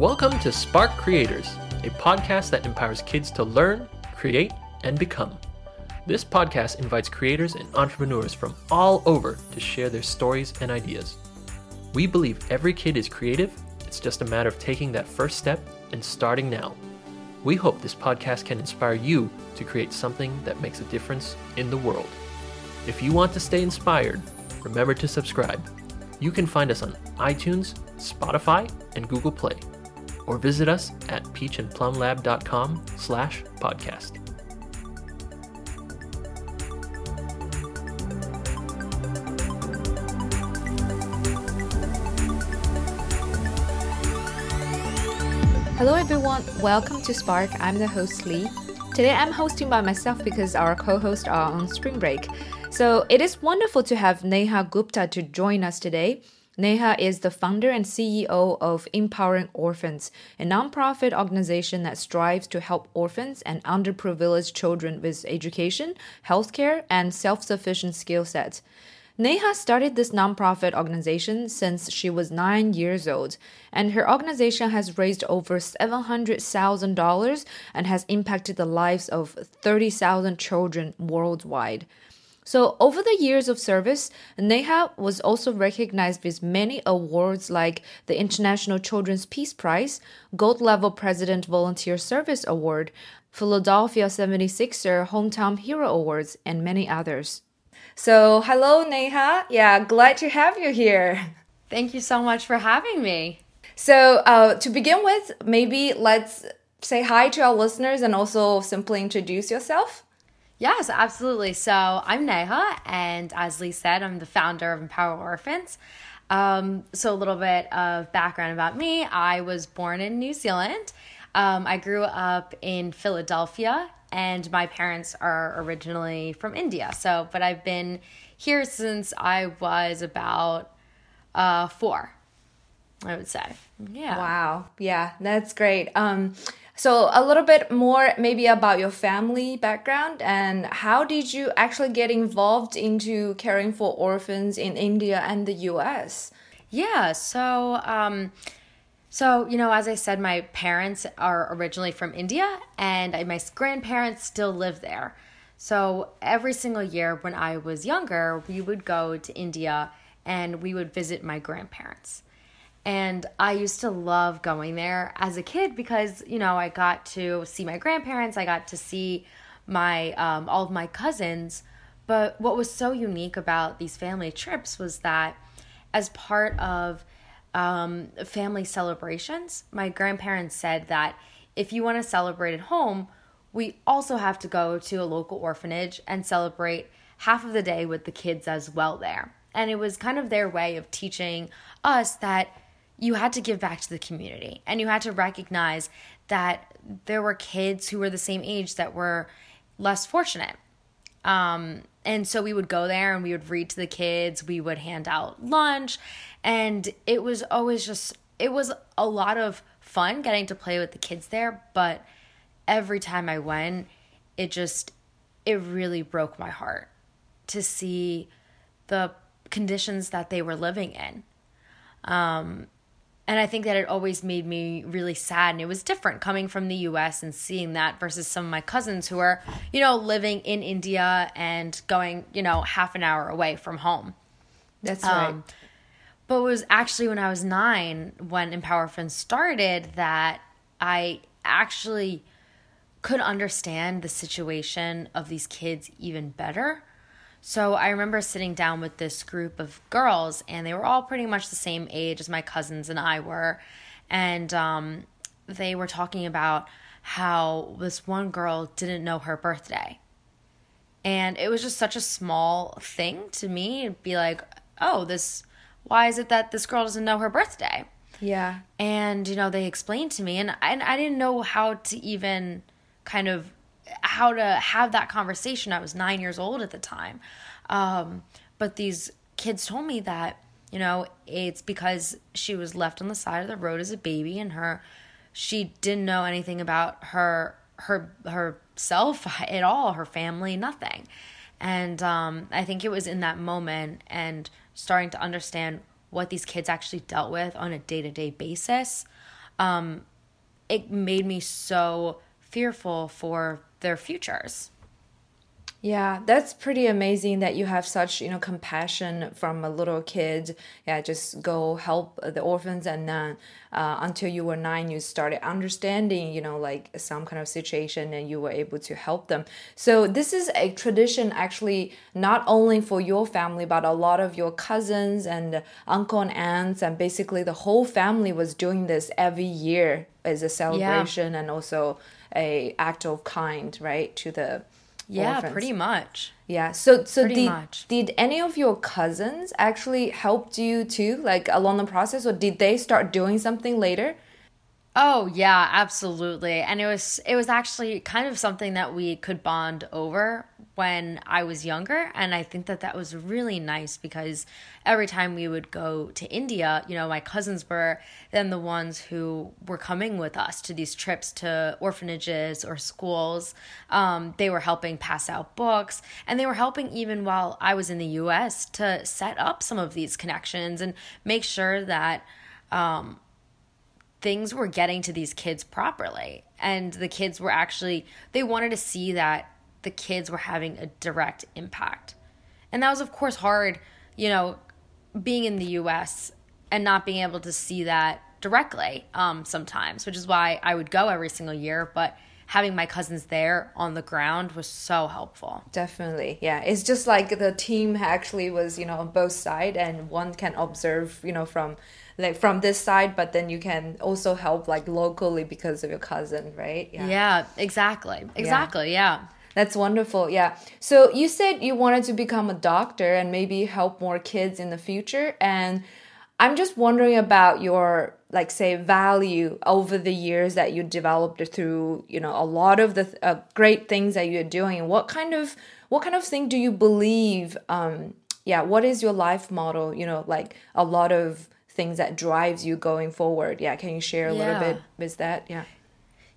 Welcome to Spark Creators, a podcast that empowers kids to learn, create, and become. This podcast invites creators and entrepreneurs from all over to share their stories and ideas. We believe every kid is creative, it's just a matter of taking that first step and starting now. We hope this podcast can inspire you to create something that makes a difference in the world. If you want to stay inspired, remember to subscribe. You can find us on iTunes, Spotify, and Google Play, or visit us at peachandplumlab.com slash podcast. Hello everyone, welcome to Spark. I'm the host Lee. Today I'm hosting by myself because our co-hosts are on spring break. So it is wonderful to have Neha Gupta to join us today. Neha is the founder and CEO of Empowering Orphans, a nonprofit organization that strives to help orphans and underprivileged children with education, healthcare, and self sufficient skill sets. Neha started this nonprofit organization since she was nine years old, and her organization has raised over $700,000 and has impacted the lives of 30,000 children worldwide. So, over the years of service, Neha was also recognized with many awards like the International Children's Peace Prize, Gold Level President Volunteer Service Award, Philadelphia 76er Hometown Hero Awards, and many others. So, hello, Neha. Yeah, glad to have you here. Thank you so much for having me. So, uh, to begin with, maybe let's say hi to our listeners and also simply introduce yourself. Yes, absolutely. So, I'm Neha, and as Lee said, I'm the founder of Empower Orphans. Um, so, a little bit of background about me I was born in New Zealand. Um, I grew up in Philadelphia and my parents are originally from India. So, but I've been here since I was about uh, four, I would say. Yeah. Wow. Yeah, that's great. Um, so a little bit more maybe about your family background and how did you actually get involved into caring for orphans in India and the U.S. Yeah. So. Um, so, you know, as I said, my parents are originally from India and my grandparents still live there. So, every single year when I was younger, we would go to India and we would visit my grandparents. And I used to love going there as a kid because, you know, I got to see my grandparents, I got to see my um, all of my cousins. But what was so unique about these family trips was that as part of um, family celebrations, my grandparents said that if you want to celebrate at home, we also have to go to a local orphanage and celebrate half of the day with the kids as well there. And it was kind of their way of teaching us that you had to give back to the community and you had to recognize that there were kids who were the same age that were less fortunate. Um, and so we would go there and we would read to the kids, we would hand out lunch, and it was always just, it was a lot of fun getting to play with the kids there. But every time I went, it just, it really broke my heart to see the conditions that they were living in. Um, and I think that it always made me really sad. And it was different coming from the US and seeing that versus some of my cousins who are, you know, living in India and going, you know, half an hour away from home. That's right. Um, but it was actually when I was nine, when Empower Orphans started, that I actually could understand the situation of these kids even better. So I remember sitting down with this group of girls, and they were all pretty much the same age as my cousins and I were. And um, they were talking about how this one girl didn't know her birthday. And it was just such a small thing to me. It'd be like, oh, this why is it that this girl doesn't know her birthday? Yeah. And, you know, they explained to me, and I, and I didn't know how to even kind of how to have that conversation. I was nine years old at the time. Um, but these kids told me that, you know, it's because she was left on the side of the road as a baby and her she didn't know anything about her her herself at all, her family, nothing. And um, I think it was in that moment and starting to understand what these kids actually dealt with on a day to day basis um, it made me so fearful for their futures. Yeah, that's pretty amazing that you have such, you know, compassion from a little kid. Yeah, just go help the orphans, and then uh, until you were nine, you started understanding, you know, like some kind of situation, and you were able to help them. So this is a tradition, actually, not only for your family, but a lot of your cousins and uncle and aunts, and basically the whole family was doing this every year as a celebration yeah. and also a act of kind, right, to the yeah, orphans. pretty much. Yeah. So so pretty did much. did any of your cousins actually helped you too, like along the process, or did they start doing something later? Oh yeah, absolutely. And it was it was actually kind of something that we could bond over when I was younger and I think that that was really nice because every time we would go to India, you know, my cousins were then the ones who were coming with us to these trips to orphanages or schools. Um, they were helping pass out books and they were helping even while I was in the US to set up some of these connections and make sure that um, things were getting to these kids properly. And the kids were actually they wanted to see that the kids were having a direct impact. And that was of course hard you know being in the us and not being able to see that directly um, sometimes which is why i would go every single year. But having my cousins there on the ground was so helpful. Definitely. Yeah. It's just like the team actually was you know on both sides and one can observe you know from like from this side but then you can also help like locally because of your cousin right yeah, yeah exactly exactly yeah. yeah. That's wonderful. Yeah. So you said you wanted to become a doctor and maybe help more kids in the future. And I'm just wondering about your, like, say, value over the years that you developed through, you know, a lot of the uh, great things that you're doing. What kind of, what kind of thing do you believe? Um, yeah. What is your life model? You know, like a lot of things that drives you going forward. Yeah can you share a yeah. little bit with that? Yeah.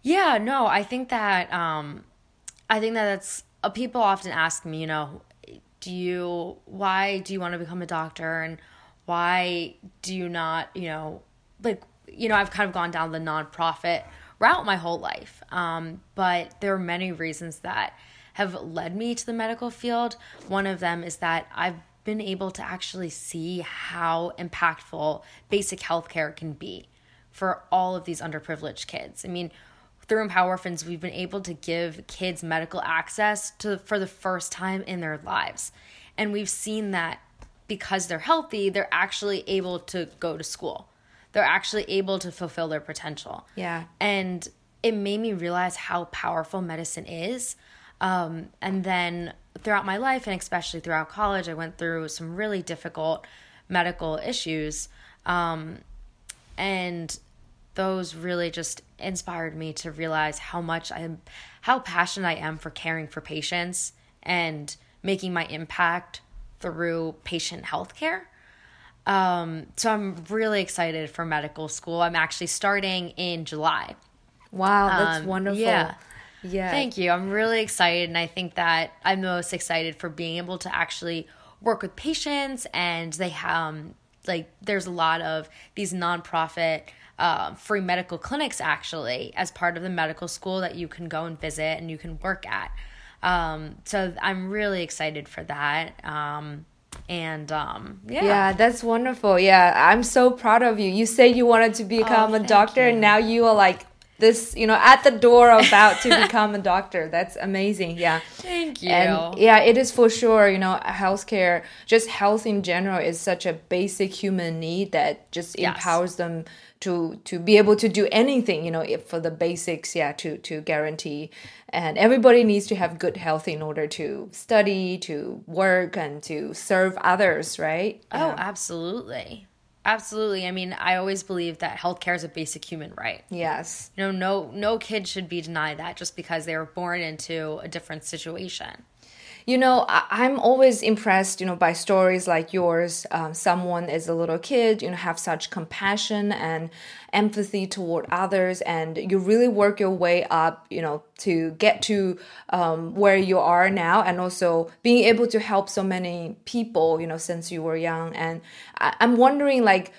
Yeah no i think that um i think that that's uh, people often ask me you know do you why do you want to become a doctor? And why do you not you know like you know i've kind of gone down the nonprofit route my whole life. Um, but there are many reasons that have led me to the medical field. One of them is that i've been able to actually see how impactful basic healthcare can be for all of these underprivileged kids. I mean, through Empower Orphans, we've been able to give kids medical access to for the first time in their lives. And we've seen that because they're healthy, they're actually able to go to school. They're actually able to fulfill their potential. Yeah. And it made me realize how powerful medicine is. Um, and then throughout my life and especially throughout college, I went through some really difficult medical issues. Um, and those really just inspired me to realize how much I am, how passionate I am for caring for patients and making my impact through patient healthcare. Um, so I'm really excited for medical school. I'm actually starting in July. Wow, that's um, wonderful. Yeah. Yeah. Thank you. I'm really excited. And I think that I'm most excited for being able to actually work with patients. And they have, um, like, there's a lot of these nonprofit uh, free medical clinics actually as part of the medical school that you can go and visit and you can work at. Um, so I'm really excited for that. Um, and um, yeah. Yeah, that's wonderful. Yeah, I'm so proud of you. You say you wanted to become oh, a doctor, you. and now you are like this you know at the door about to become a doctor. That's amazing yeah. Thank you. And yeah it is for sure you know healthcare just health in general is such a basic human need that just yes. empowers them to to be able to do anything you know for the basics yeah to to guarantee. And everybody needs to have good health in order to study to work and to serve others right? Oh yeah. absolutely Absolutely. I mean, I always believe that healthcare is a basic human right. Yes. You know, no no kid should be denied that just because they were born into a different situation you know, I, am always impressed, you know, by stories like yours. Um, someone as a little kid, you know, have such compassion and empathy toward others, and you really work your way up, you know, to get to um, where you are now, and also being able to help so many people, you know, since you were young. And I, I'm wondering, like,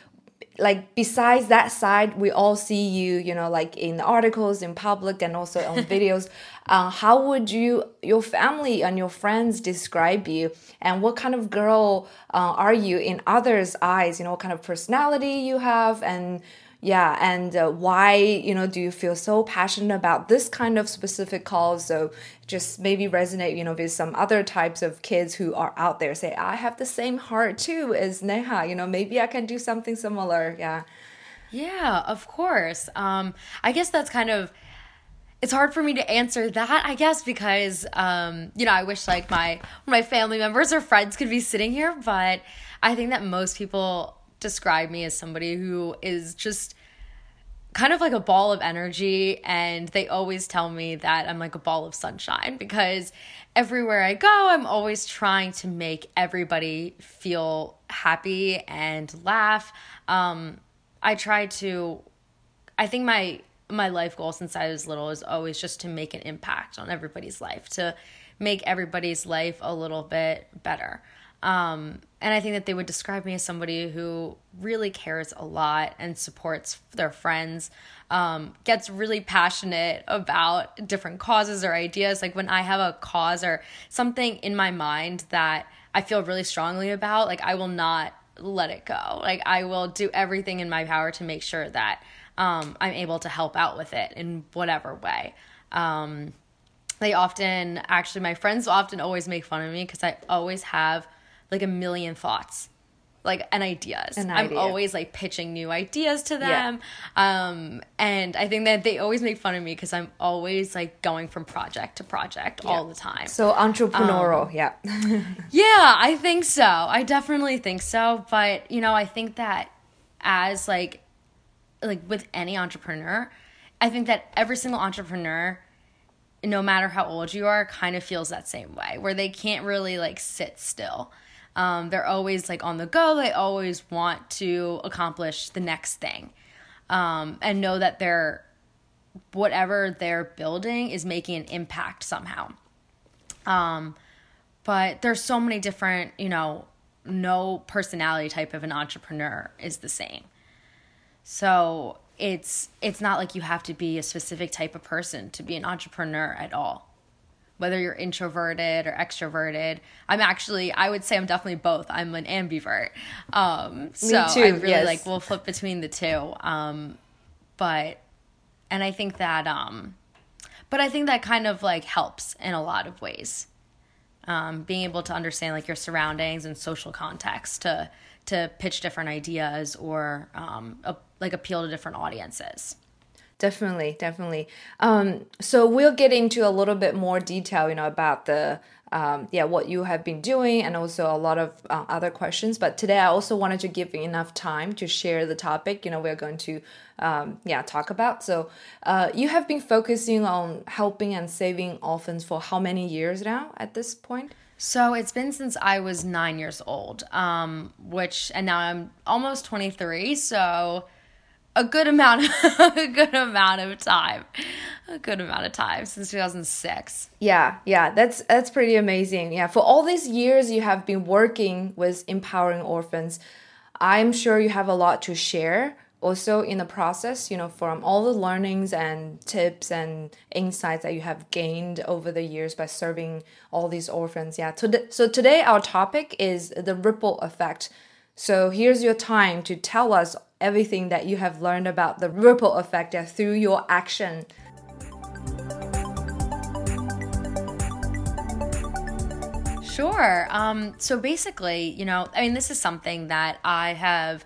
like besides that side we all see you you know like in articles in public and also on videos uh, how would you your family and your friends describe you? And what kind of girl uh, are you in others eyes? You know what kind of personality you have? And yeah and uh, why you know do you feel so passionate about this kind of specific cause so just maybe resonate you know with some other types of kids who are out there say i have the same heart too as neha you know maybe i can do something similar. Yeah. Yeah of course. Um i guess that's kind of it's hard for me to answer that i guess because um you know i wish like my my family members or friends could be sitting here but i think that most people describe me as somebody who is just kind of like a ball of energy and they always tell me that I'm like a ball of sunshine because everywhere I go I'm always trying to make everybody feel happy and laugh. Um I try to I think my my life goal since I was little is always just to make an impact on everybody's life to make everybody's life a little bit better um, and I think that they would describe me as somebody who really cares a lot and supports their friends, um, gets really passionate about different causes or ideas. Like when I have a cause or something in my mind that I feel really strongly about, like I will not let it go. Like I will do everything in my power to make sure that um, I'm able to help out with it in whatever way. Um, they often, actually, my friends often always make fun of me because I always have like a million thoughts like and ideas. An idea. I'm always like pitching new ideas to them. Yeah. Um and I think that they always make fun of me because I'm always like going from project to project yeah. all the time. So entrepreneurial, um, yeah. yeah, I think so. I definitely think so, but you know, I think that as like like with any entrepreneur, I think that every single entrepreneur no matter how old you are kind of feels that same way where they can't really like sit still um, they're always like on the go. They always want to accomplish the next thing um, and know that they're whatever they're building is making an impact somehow. Um, but there's so many different, you know, no personality type of an entrepreneur is the same. So it's it's not like you have to be a specific type of person to be an entrepreneur at all whether you're introverted or extroverted. I'm actually, I would say I'm definitely both. I'm an ambivert. Um, so Me too, I really yes. like, we'll flip between the two. Um, but, and I think that, um, but I think that kind of like helps in a lot of ways. Um, being able to understand like your surroundings and social context to, to pitch different ideas or, um, a, like appeal to different audiences. Definitely, definitely. Um, so we'll get into a little bit more detail, you know, about the um, yeah what you have been doing and also a lot of uh, other questions. But today I also wanted to give enough time to share the topic. You know, we're going to um, yeah talk about. So uh, you have been focusing on helping and saving orphans for how many years now at this point? So it's been since I was nine years old, um, which and now I'm almost 23. So a good amount of, a good amount of time. A good amount of time since 2006 yeah yeah that's that's pretty amazing. Yeah for all these years you have been working with empowering orphans i'm sure you have a lot to share also in the process you know from all the learnings and tips and insights that you have gained over the years by serving all these orphans. Yeah so today our topic is the ripple effect. So here's your time to tell us everything that you have learned about the ripple effect through your action. Sure. Um, so basically, you know, I mean, this is something that I have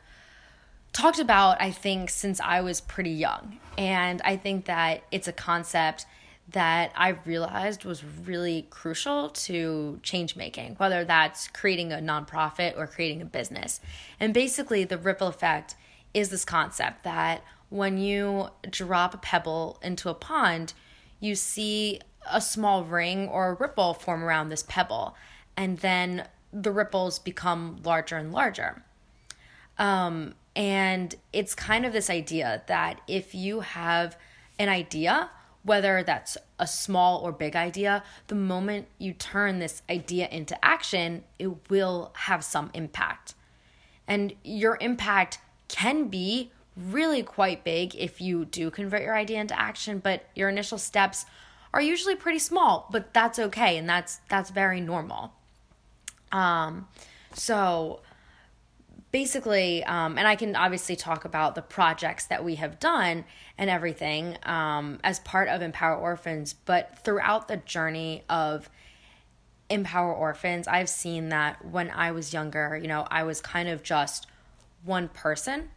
talked about, I think, since I was pretty young. And I think that it's a concept that I realized was really crucial to change making, whether that's creating a nonprofit or creating a business. And basically, the ripple effect is this concept that when you drop a pebble into a pond, you see a small ring or a ripple form around this pebble, and then the ripples become larger and larger. Um, and it's kind of this idea that if you have an idea, whether that's a small or big idea, the moment you turn this idea into action, it will have some impact. And your impact can be really quite big if you do convert your idea into action, but your initial steps are usually pretty small, but that's okay and that's that's very normal. Um so basically um, and i can obviously talk about the projects that we have done and everything um, as part of empower orphans but throughout the journey of empower orphans i've seen that when i was younger you know i was kind of just one person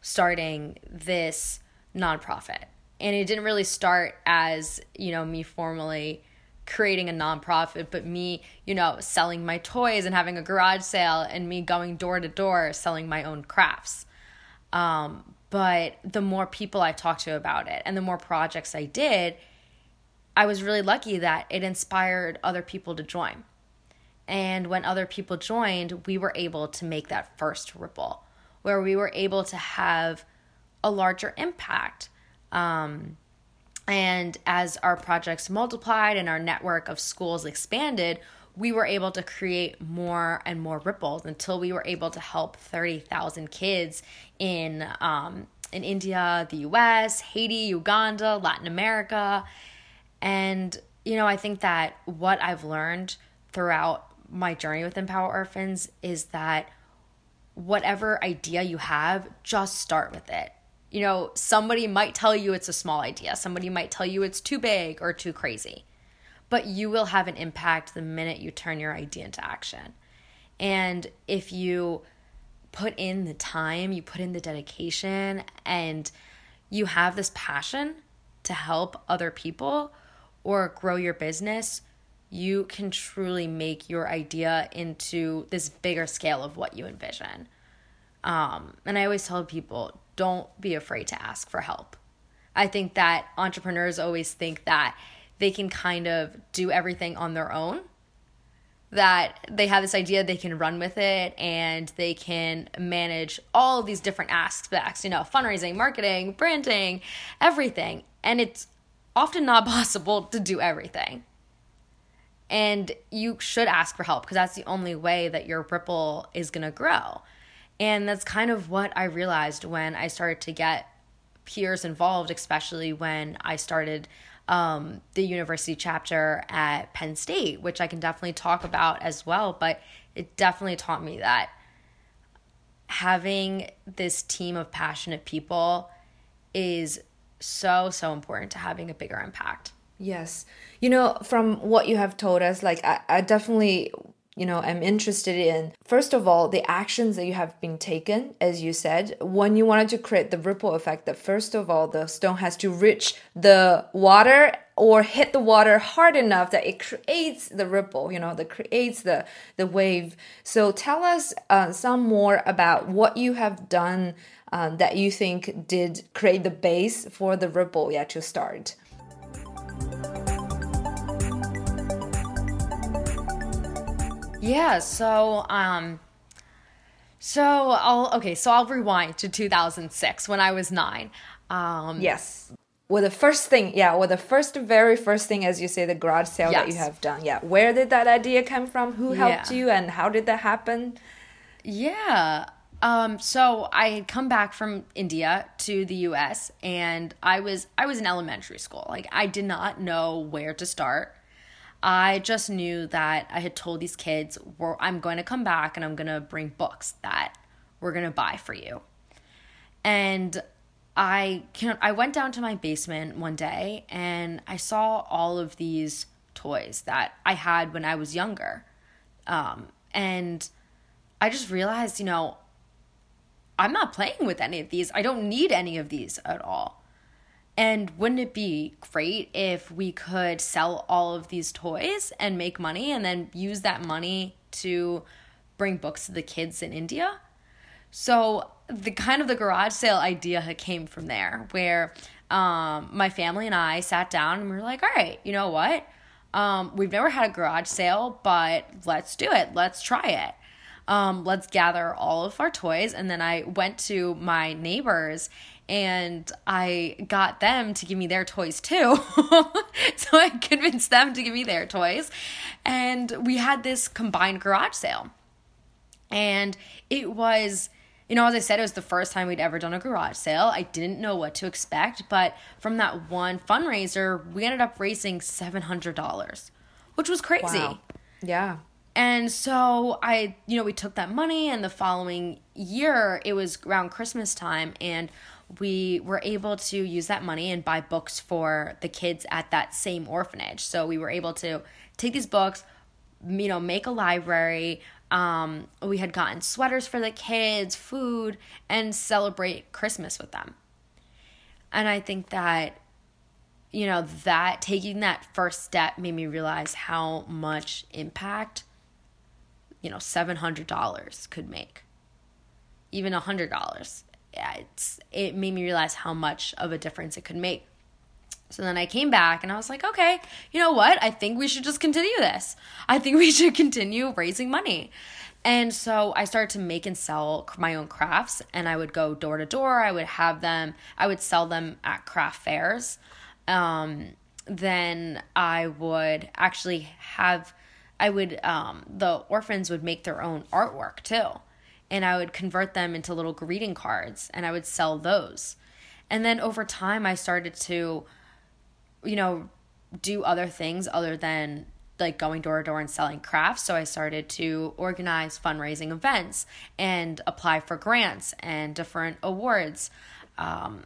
starting this nonprofit and it didn't really start as you know me formally creating a nonprofit, but me, you know, selling my toys and having a garage sale and me going door to door selling my own crafts. Um, but the more people I talked to about it and the more projects I did, I was really lucky that it inspired other people to join. And when other people joined, we were able to make that first ripple where we were able to have a larger impact. Um, and as our projects multiplied and our network of schools expanded, we were able to create more and more ripples until we were able to help 30,000 kids in um, in India, the US, Haiti, Uganda, Latin America. And, you know, I think that what I've learned throughout my journey with Empower Orphans is that whatever idea you have, just start with it. You know, somebody might tell you it's a small idea, somebody might tell you it's too big or too crazy, but you will have an impact the minute you turn your idea into action. And if you put in the time, you put in the dedication, and you have this passion to help other people or grow your business, you can truly make your idea into this bigger scale of what you envision. Um, and I always tell people don't be afraid to ask for help. I think that entrepreneurs always think that they can kind of do everything on their own, that they have this idea, they can run with it, and they can manage all of these different aspects, you know, fundraising, marketing, branding, everything. And it's often not possible to do everything. And you should ask for help because that's the only way that your ripple is going to grow. And that's kind of what I realized when I started to get peers involved, especially when I started um, the university chapter at Penn State, which I can definitely talk about as well. But it definitely taught me that having this team of passionate people is so, so important to having a bigger impact. Yes. You know, from what you have told us, like, I, I definitely you know i'm interested in first of all the actions that you have been taken as you said. When you wanted to create the ripple effect that first of all the stone has to reach the water or hit the water hard enough that it creates the ripple you know that creates the the wave. So tell us uh, some more about what you have done uh, that you think did create the base for the ripple yeah to start Yeah, so um so I'll okay, so I'll rewind to 2006 when I was 9. Um Yes. Well, the first thing, yeah, well, the first, very first thing, as you say, the garage sale yes. that you have done. Yeah. Where did that idea come from? Who helped yeah. you and how did that happen? Yeah. Um, so I had come back from India to the US and I was I was in elementary school. Like I did not know where to start. I just knew that I had told these kids, I'm going to come back and I'm going to bring books that we're going to buy for you. And I can I went down to my basement one day and I saw all of these toys that I had when I was younger. Um, and I just realized, you know, I'm not playing with any of these. I don't need any of these at all. And wouldn't it be great if we could sell all of these toys and make money and then use that money to bring books to the kids in India? So the kind of the garage sale idea came from there where um, my family and I sat down and we were like, all right, you know what? Um, we've never had a garage sale, but let's do it. Let's try it. Um, let's gather all of our toys. And then I went to my neighbors and I got them to give me their toys too. so I convinced them to give me their toys. And we had this combined garage sale. And it was you know, as I said, it was the first time we'd ever done a garage sale. I didn't know what to expect, but from that one fundraiser, we ended up raising $700, which was crazy. Wow. Yeah. And so I, you know, we took that money, and the following year, it was around Christmas time, and we were able to use that money and buy books for the kids at that same orphanage. So we were able to take these books, you know, make a library. Um, we had gotten sweaters for the kids, food, and celebrate Christmas with them. And I think that, you know, that taking that first step made me realize how much impact, you know, $700 could make, even $100 Yeah, it's it made me realize how much of a difference it could make. So then I came back and I was like, okay, you know what? I think we should just continue this. I think we should continue raising money. And so I started to make and sell my own crafts and I would go door to door. I would have them, I would sell them at craft fairs. Um, then I would actually have, I would, um, the orphans would make their own artwork too and I would convert them into little greeting cards and I would sell those. And then over time, I started to, you know, do other things other than like going door to door and selling crafts. So I started to organize fundraising events and apply for grants and different awards. Um,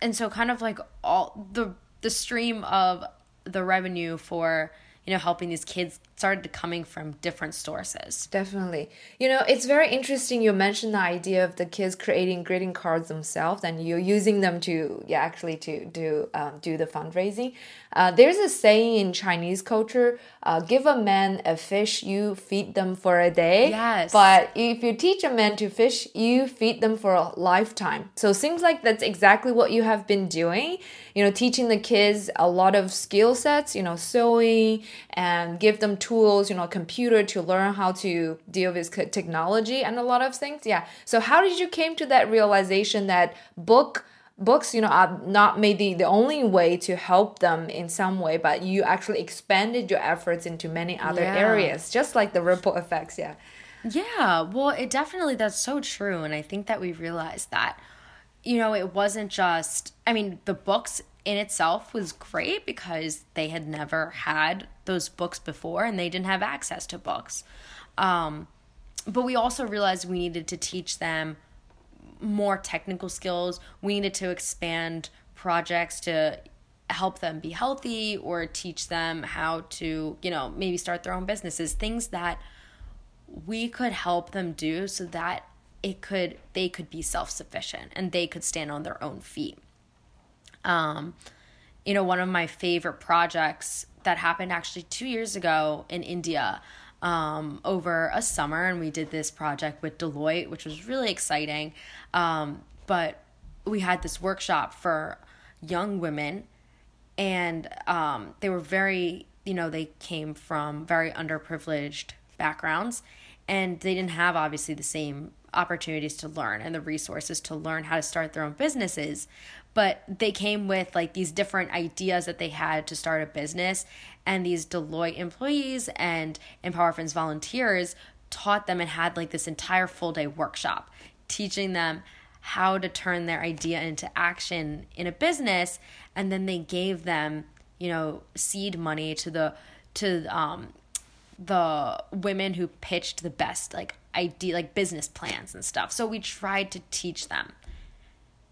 and so kind of like all the the stream of the revenue for you know helping these kids started coming from different sources. Definitely. You know it's very interesting you mentioned the idea of the kids creating greeting cards themselves and you're using them to yeah actually to do um, do the fundraising. Uh, there's a saying in chinese culture uh, give a man a fish you feed them for a day. Yes. But if you teach a man to fish you feed them for a lifetime. So it seems like that's exactly what you have been doing. You know teaching the kids a lot of skill sets you know sewing and give them tools, you know, computer to learn how to deal with technology and a lot of things. Yeah. So how did you came to that realization that book books you know are not maybe the only way to help them in some way but you actually expanded your efforts into many other yeah. areas just like the ripple effects yeah yeah well it definitely that's so true and i think that we realized that you know it wasn't just i mean the books in itself was great because they had never had those books before and they didn't have access to books. Um, but we also realized we needed to teach them more technical skills. We needed to expand projects to help them be healthy or teach them how to, you know, maybe start their own businesses, things that we could help them do so that it could they could be self-sufficient and they could stand on their own feet. Um, you know, one of my favorite projects that happened actually two years ago in India um, over a summer, and we did this project with Deloitte, which was really exciting. Um, but we had this workshop for young women, and um, they were very, you know, they came from very underprivileged backgrounds, and they didn't have obviously the same opportunities to learn and the resources to learn how to start their own businesses but they came with like these different ideas that they had to start a business. And these deloitte employees and empower friends volunteers taught them and had like this entire full day workshop teaching them how to turn their idea into action in a business. And then they gave them you know seed money to the to um the women who pitched the best like idea like business plans and stuff. So we tried to teach them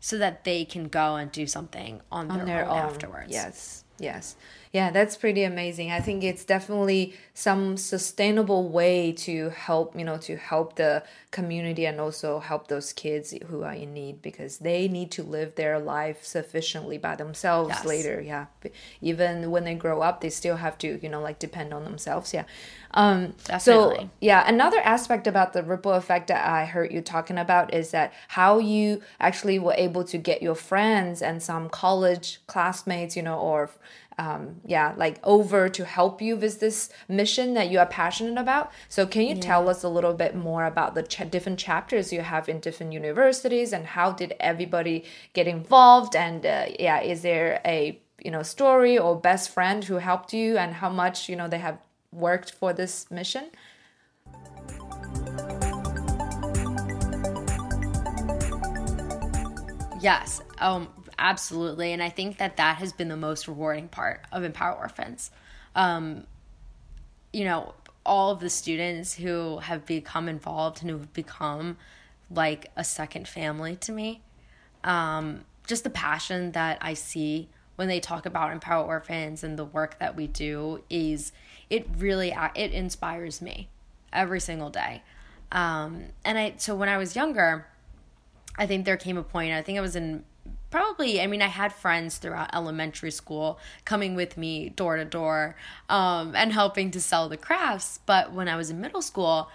so that they can go and do something on, on their, their, own, own afterwards. Yes, yes. Yeah, that's pretty amazing. I think it's definitely some sustainable way to help, you know, to help the community and also help those kids who are in need because they need to live their life sufficiently by themselves yes. later. Yeah. Even when they grow up, they still have to, you know, like depend on themselves. Yeah. Um, so yeah, another aspect about the ripple effect that I heard you talking about is that how you actually were able to get your friends and some college classmates, you know, or um, yeah, like over to help you with this mission that you are passionate about. So, can you yeah. tell us a little bit more about the ch different chapters you have in different universities and how did everybody get involved? And uh, yeah, is there a you know story or best friend who helped you and how much you know they have worked for this mission? Yes, um, absolutely. And I think that that has been the most rewarding part of Empower Orphans. Um, you know, all of the students who have become involved and who have become like a second family to me. Um, just the passion that I see when they talk about Empower Orphans and the work that we do is it really it inspires me every single day. Um, and I so when I was younger, I think there came a point. I think I was in probably i mean i had friends throughout elementary school coming with me door to door um, and helping to sell the crafts. But when i was in middle school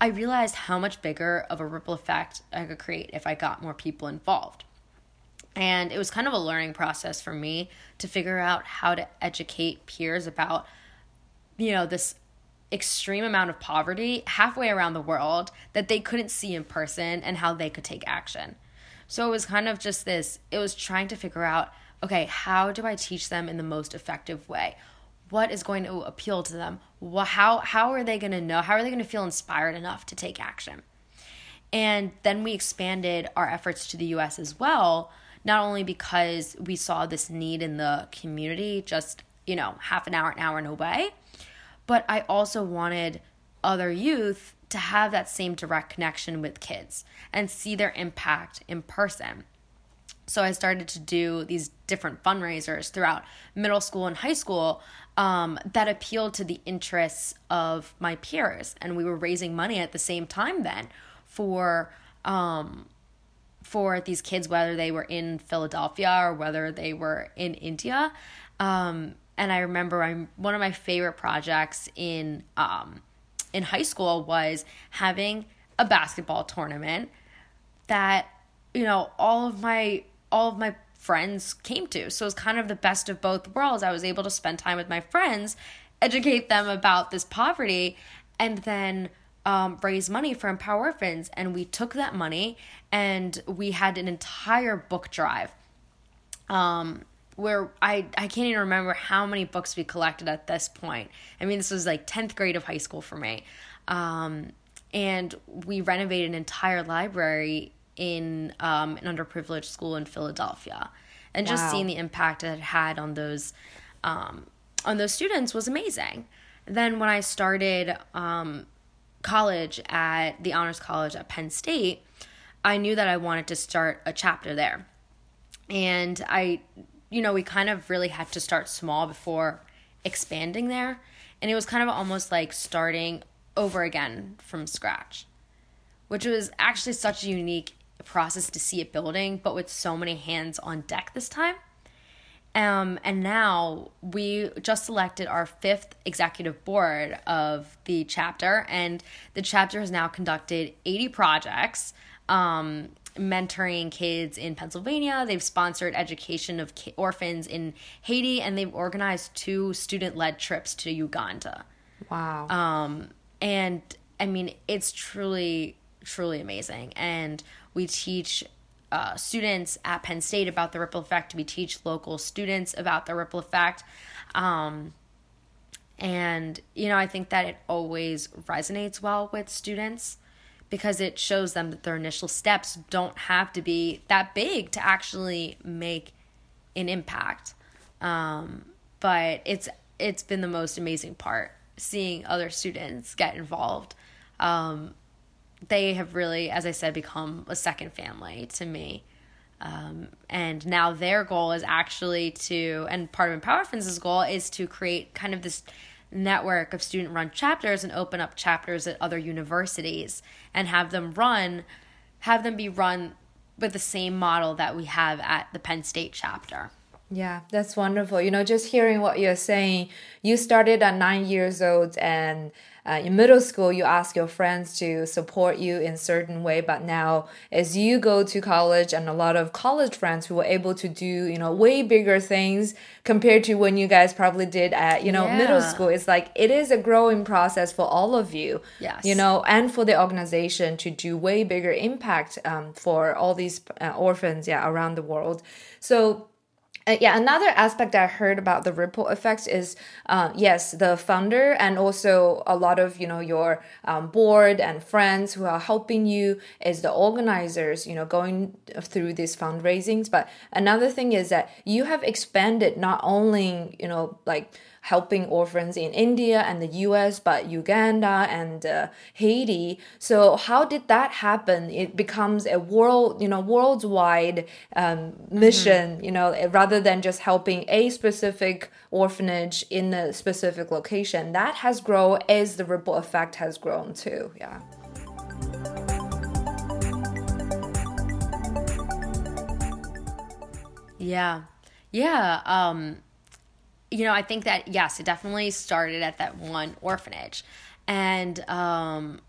i realized how much bigger of a ripple effect i could create if i got more people involved. And it was kind of a learning process for me to figure out how to educate peers about you know this extreme amount of poverty halfway around the world that they couldn't see in person and how they could take action so it was kind of just this, it was trying to figure out, okay, how do I teach them in the most effective way? What is going to appeal to them? How, how are they going to know? How are they going to feel inspired enough to take action? And then we expanded our efforts to the US as well, not only because we saw this need in the community just, you know, half an hour, an hour and away, but I also wanted other youth to have that same direct connection with kids and see their impact in person. So I started to do these different fundraisers throughout middle school and high school um, that appealed to the interests of my peers, and we were raising money at the same time then for um, for these kids, whether they were in Philadelphia or whether they were in India. Um, and I remember I'm one of my favorite projects in um, in high school was having a basketball tournament that you know all of my all of my friends came to. So it was kind of the best of both worlds. I was able to spend time with my friends educate them about this poverty and then um, raise money for empower orphans. And we took that money and we had an entire book drive. Um, where I I can't even remember how many books we collected at this point. I mean, this was like 10th grade of high school for me. Um, and we renovated an entire library in um, an underprivileged school in Philadelphia. And just wow. seeing the impact it had on those um, on those students was amazing. Then when I started um, college at the Honors College at Penn State, I knew that I wanted to start a chapter there. And I you know, we kind of really had to start small before expanding there. And it was kind of almost like starting over again from scratch, which was actually such a unique process to see it building, but with so many hands on deck this time. Um, and now we just selected our fifth executive board of the chapter, and the chapter has now conducted 80 projects um, mentoring kids in Pennsylvania. They've sponsored education of orphans in Haiti, and they've organized two student led trips to Uganda. Wow. Um, and I mean, it's truly, truly amazing. And we teach uh, students at Penn State about the ripple effect. We teach local students about the ripple effect. Um, and, you know, I think that it always resonates well with students because it shows them that their initial steps don't have to be that big to actually make an impact. Um, but it's it's been the most amazing part seeing other students get involved. Um, they have really, as I said, become a second family to me. Um, and now their goal is actually to, and part of Empower Orphans' goal is to create kind of this network of student run chapters and open up chapters at other universities and have them run have them be run with the same model that we have at the Penn State chapter. Yeah, that's wonderful. You know, just hearing what you're saying, you started at nine years old and uh, in middle school you ask your friends to support you in certain way but now as you go to college and a lot of college friends who were able to do you know way bigger things compared to when you guys probably did at you know yeah. middle school it's like it is a growing process for all of you yes you know and for the organization to do way bigger impact um, for all these uh, orphans yeah around the world so uh, yeah, another aspect I heard about the ripple effects is uh, yes, the founder and also a lot of you know your um, board and friends who are helping you is the organizers, you know, going through these fundraisings. But another thing is that you have expanded not only you know like helping orphans in India and the US, but Uganda and uh, Haiti. So how did that happen? It becomes a world, you know, worldwide um, mission, mm-hmm. you know, rather than just helping a specific orphanage in a specific location. That has grown as the ripple effect has grown too. Yeah. Yeah. Yeah. Um, you know, I think that yes, it definitely started at that one orphanage, and um,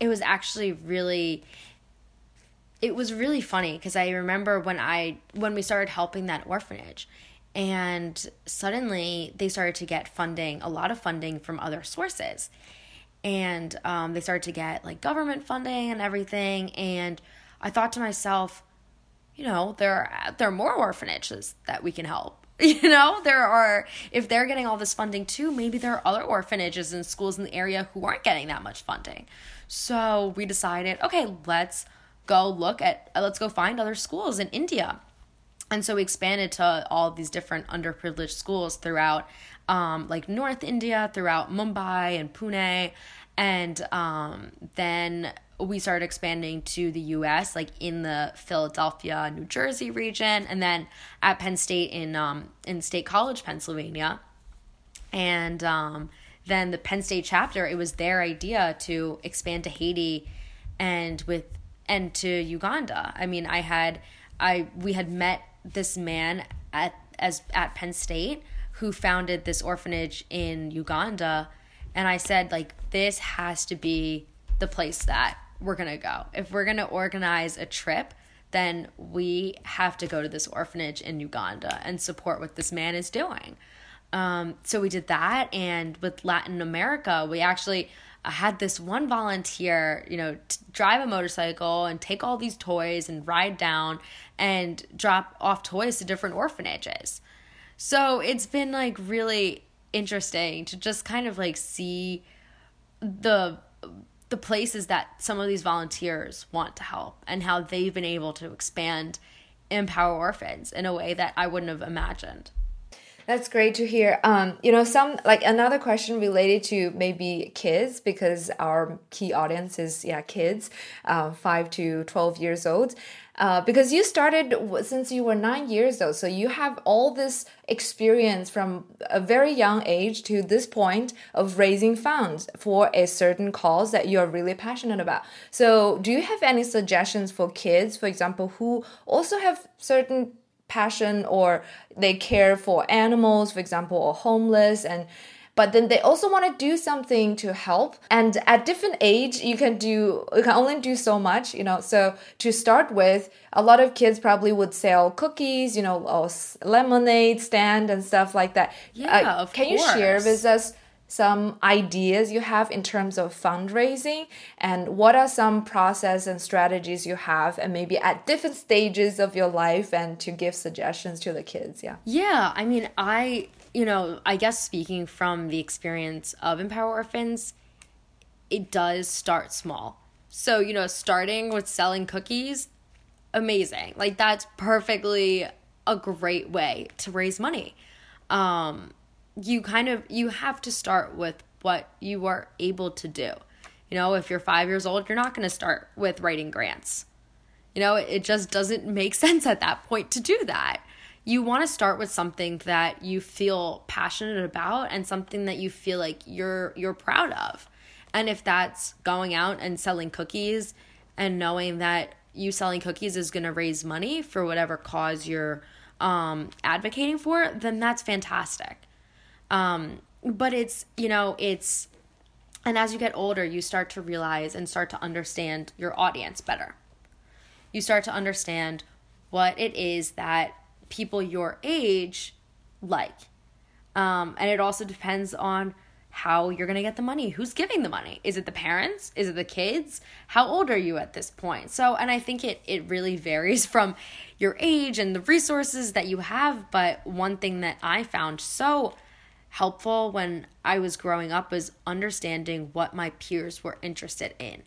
it was actually really. It was really funny because I remember when I when we started helping that orphanage, and suddenly they started to get funding, a lot of funding from other sources, and um, they started to get like government funding and everything. And I thought to myself, you know, there are, there are more orphanages that we can help You know, there are, if they're getting all this funding too, maybe there are other orphanages and schools in the area who aren't getting that much funding. So we decided, okay, let's go look at, let's go find other schools in India. And so we expanded to all these different underprivileged schools throughout, um, like North India, throughout Mumbai and Pune. And um, then we started expanding to the US, like in the Philadelphia, New Jersey region, and then at Penn State in um, in State College, Pennsylvania. And um, then the Penn State chapter, it was their idea to expand to Haiti and with and to Uganda. I mean, I had I we had met this man at as at Penn State who founded this orphanage in Uganda and I said like this has to be the place that we're going to go. If we're going to organize a trip, then we have to go to this orphanage in Uganda and support what this man is doing. Um, so we did that. And with Latin America, we actually uh, had this one volunteer, you know, drive a motorcycle and take all these toys and ride down and drop off toys to different orphanages. So it's been like really interesting to just kind of like see the the places that some of these volunteers want to help and how they've been able to expand empower orphans in a way that I wouldn't have imagined. That's great to hear. Um, you know, some like another question related to maybe kids because our key audience is yeah kids, uh, five to twelve years old. Uh, because you started since you were nine years old, so you have all this experience from a very young age to this point of raising funds for a certain cause that you are really passionate about. So, do you have any suggestions for kids, for example, who also have certain passion or they care for animals, for example, or homeless and but then they also want to do something to help. And at different age you can do you can only do so much you know? So to start with a lot of kids probably would sell cookies you know or lemonade stand and stuff like that. Yeah uh, can course. you share with us some ideas you have in terms of fundraising and what are some process and strategies you have and maybe at different stages of your life and to give suggestions to the kids yeah. Yeah i mean i you know i guess speaking from the experience of empower orphans it does start small. So you know starting with selling cookies amazing. Like that's perfectly a great way to raise money. Um you kind of you have to start with what you are able to do. You know, if you're 5 years old, you're not going to start with writing grants. You know, it just doesn't make sense at that point to do that. You want to start with something that you feel passionate about and something that you feel like you're you're proud of. And if that's going out and selling cookies and knowing that you selling cookies is going to raise money for whatever cause you're um, advocating for, then that's fantastic. Um, but it's, you know, it's, and as you get older, you start to realize and start to understand your audience better. You start to understand what it is that people your age like. Um, and it also depends on how you're going to get the money. Who's giving the money? Is it the parents? Is it the kids? How old are you at this point? So, and I think it it really varies from your age and the resources that you have, but one thing that I found so helpful when I was growing up was understanding what my peers were interested in.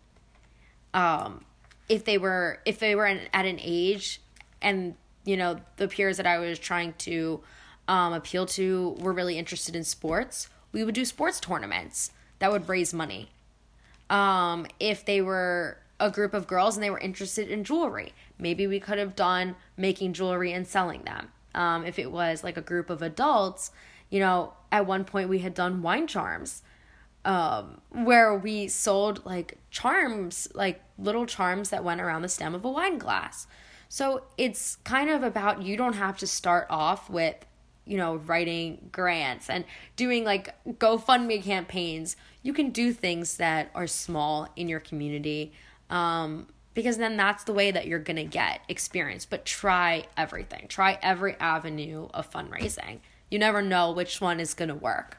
Um if they were if they were at an age and you know the peers that I was trying to um, appeal to were really interested in sports we would do sports tournaments that would raise money. Um, if they were a group of girls and they were interested in jewelry, maybe we could have done making jewelry and selling them. Um, if it was like a group of adults, you know, at one point we had done wine charms um, where we sold like charms, like little charms that went around the stem of a wine glass. So it's kind of about you don't have to start off with you know, writing grants and doing like GoFundMe campaigns. You can do things that are small in your community um, because then that's the way that you're going to get experience. But try everything, try every avenue of fundraising. You never know which one is going to work.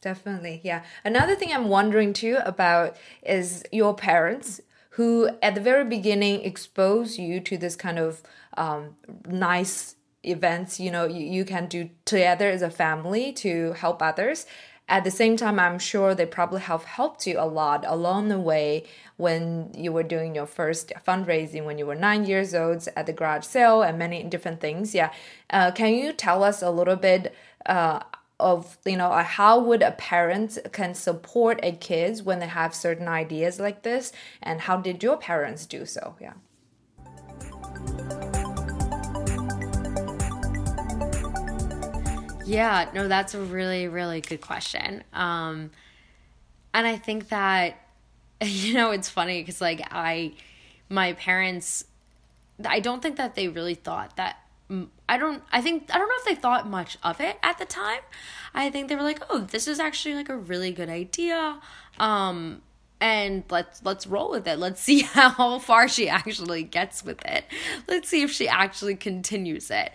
Definitely, yeah. Another thing I'm wondering too about is your parents who at the very beginning expose you to this kind of um, nice events you know you, you can do together as a family to help others at the same time i'm sure they probably have helped you a lot along the way when you were doing your first fundraising when you were nine years old at the garage sale and many different things. Yeah. Uh, can you tell us a little bit uh, of you know uh, how would a parent can support a kids when they have certain ideas like this? And how did your parents do so? Yeah Yeah, no, that's a really, really good question. Um, and I think that, you know, it's funny because, like, I, my parents, I don't think that they really thought that. I don't, I think, I don't know if they thought much of it at the time. I think they were like, oh, this is actually like a really good idea. Um, and let's let's roll with it. Let's see how far she actually gets with it. Let's see if she actually continues it.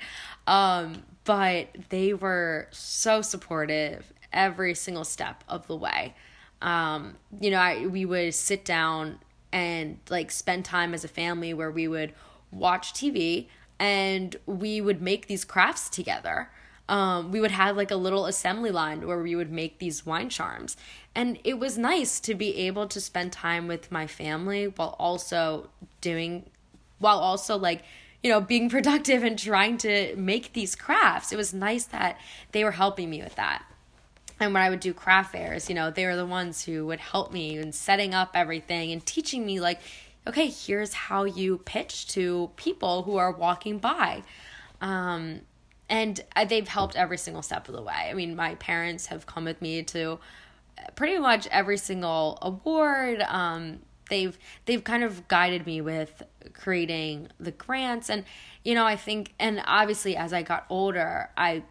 Um, but they were so supportive every single step of the way. Um, you know, I, we would sit down and like spend time as a family where we would watch TV and we would make these crafts together. Um, we would have like a little assembly line where we would make these wine charms. And it was nice to be able to spend time with my family while also doing, while also like you know, being productive and trying to make these crafts. It was nice that they were helping me with that. And when I would do craft fairs, you know, they were the ones who would help me in setting up everything and teaching me, like, okay, here's how you pitch to people who are walking by. Um, and they've helped every single step of the way. I mean, my parents have come with me to pretty much every single award. Um, they've they've kind of guided me with creating the grants. And you know i think and obviously as i got older i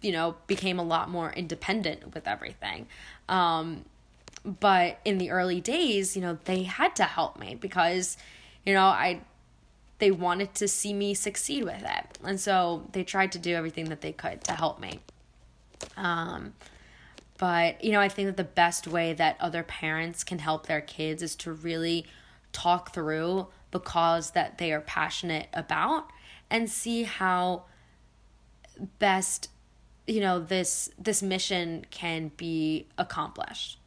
you know became a lot more independent with everything. Um but in the early days you know they had to help me because you know i they wanted to see me succeed with it. And so they tried to do everything that they could to help me. Um but, you know, I think that the best way that other parents can help their kids is to really talk through the cause that they are passionate about and see how best you know this this mission can be accomplished.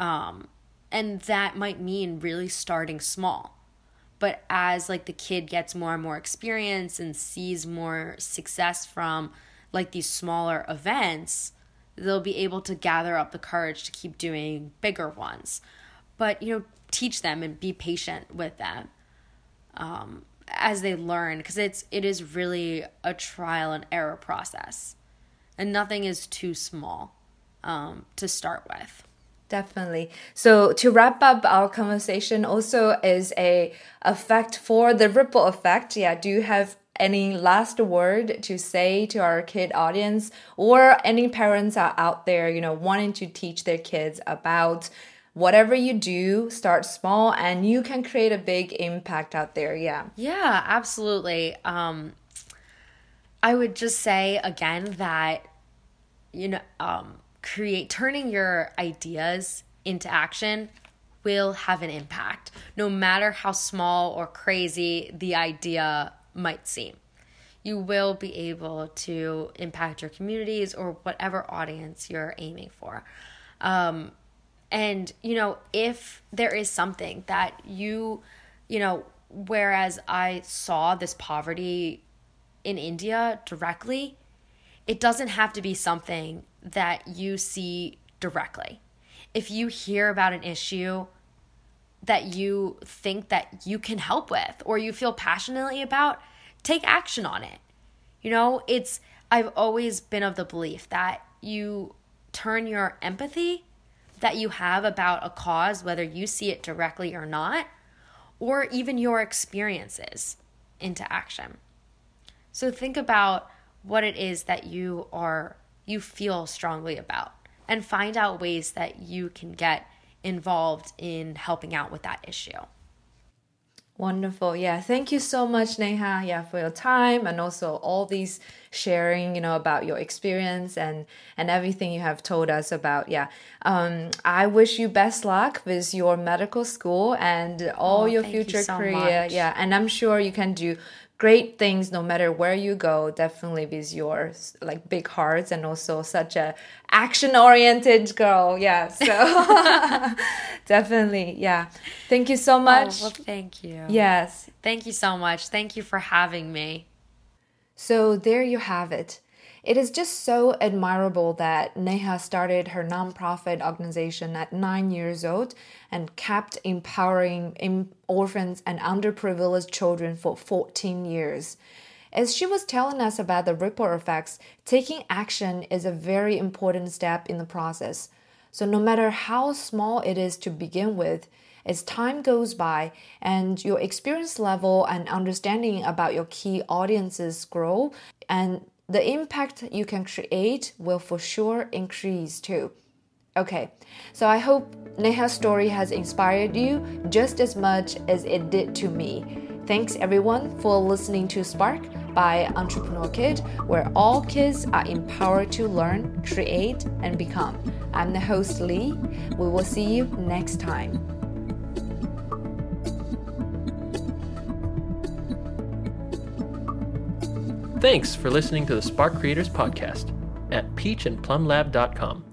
Um and that might mean really starting small. But as like the kid gets more and more experience and sees more success from like these smaller events they'll be able to gather up the courage to keep doing bigger ones. But, you know, teach them and be patient with them um, as they learn because it's it is really a trial and error process. And nothing is too small um, to start with. Definitely. So to wrap up our conversation also is a effect for the ripple effect. Yeah do you have any last word to say to our kid audience or any parents are out there you know wanting to teach their kids about whatever you do start small and you can create a big impact out there yeah. Yeah absolutely. Um i would just say again that you know um create turning your ideas into action will have an impact. No matter how small or crazy the idea might seem you will be able to impact your communities or whatever audience you're aiming for um, and you know if there is something that you you know whereas i saw this poverty in india directly it doesn't have to be something that you see directly. If you hear about an issue that you think that you can help with or you feel passionately about, take action on it. You know, it's I've always been of the belief that you turn your empathy that you have about a cause, whether you see it directly or not, or even your experiences, into action. So think about what it is that you are you feel strongly about and find out ways that you can get involved in helping out with that issue. Wonderful. Yeah. Thank you so much, Neha. Yeah, for your time and also all these sharing, you know, about your experience and and everything you have told us about. Yeah. Um, I wish you best luck with your medical school and all oh, your future you so career. Much. Yeah. And I'm sure you can do great things no matter where you go definitely with your like big hearts and also such a action oriented girl. Yeah so definitely yeah. Thank you so much oh, well thank you. Yes. Thank you so much. Thank you for having me. So there you have it it is just so admirable that Neha started her nonprofit organization at nine years old and kept empowering orphans and underprivileged children for 14 years. As she was telling us about the ripple effects, taking action is a very important step in the process. So, no matter how small it is to begin with, as time goes by and your experience level and understanding about your key audiences grow and the impact you can create will for sure increase too. Okay, so I hope Neha's story has inspired you just as much as it did to me. Thanks everyone for listening to Spark by Entrepreneur Kid, where all kids are empowered to learn, create, and become. I'm the host Lee. We will see you next time. Thanks for listening to the Spark Creators Podcast at peachandplumlab.com.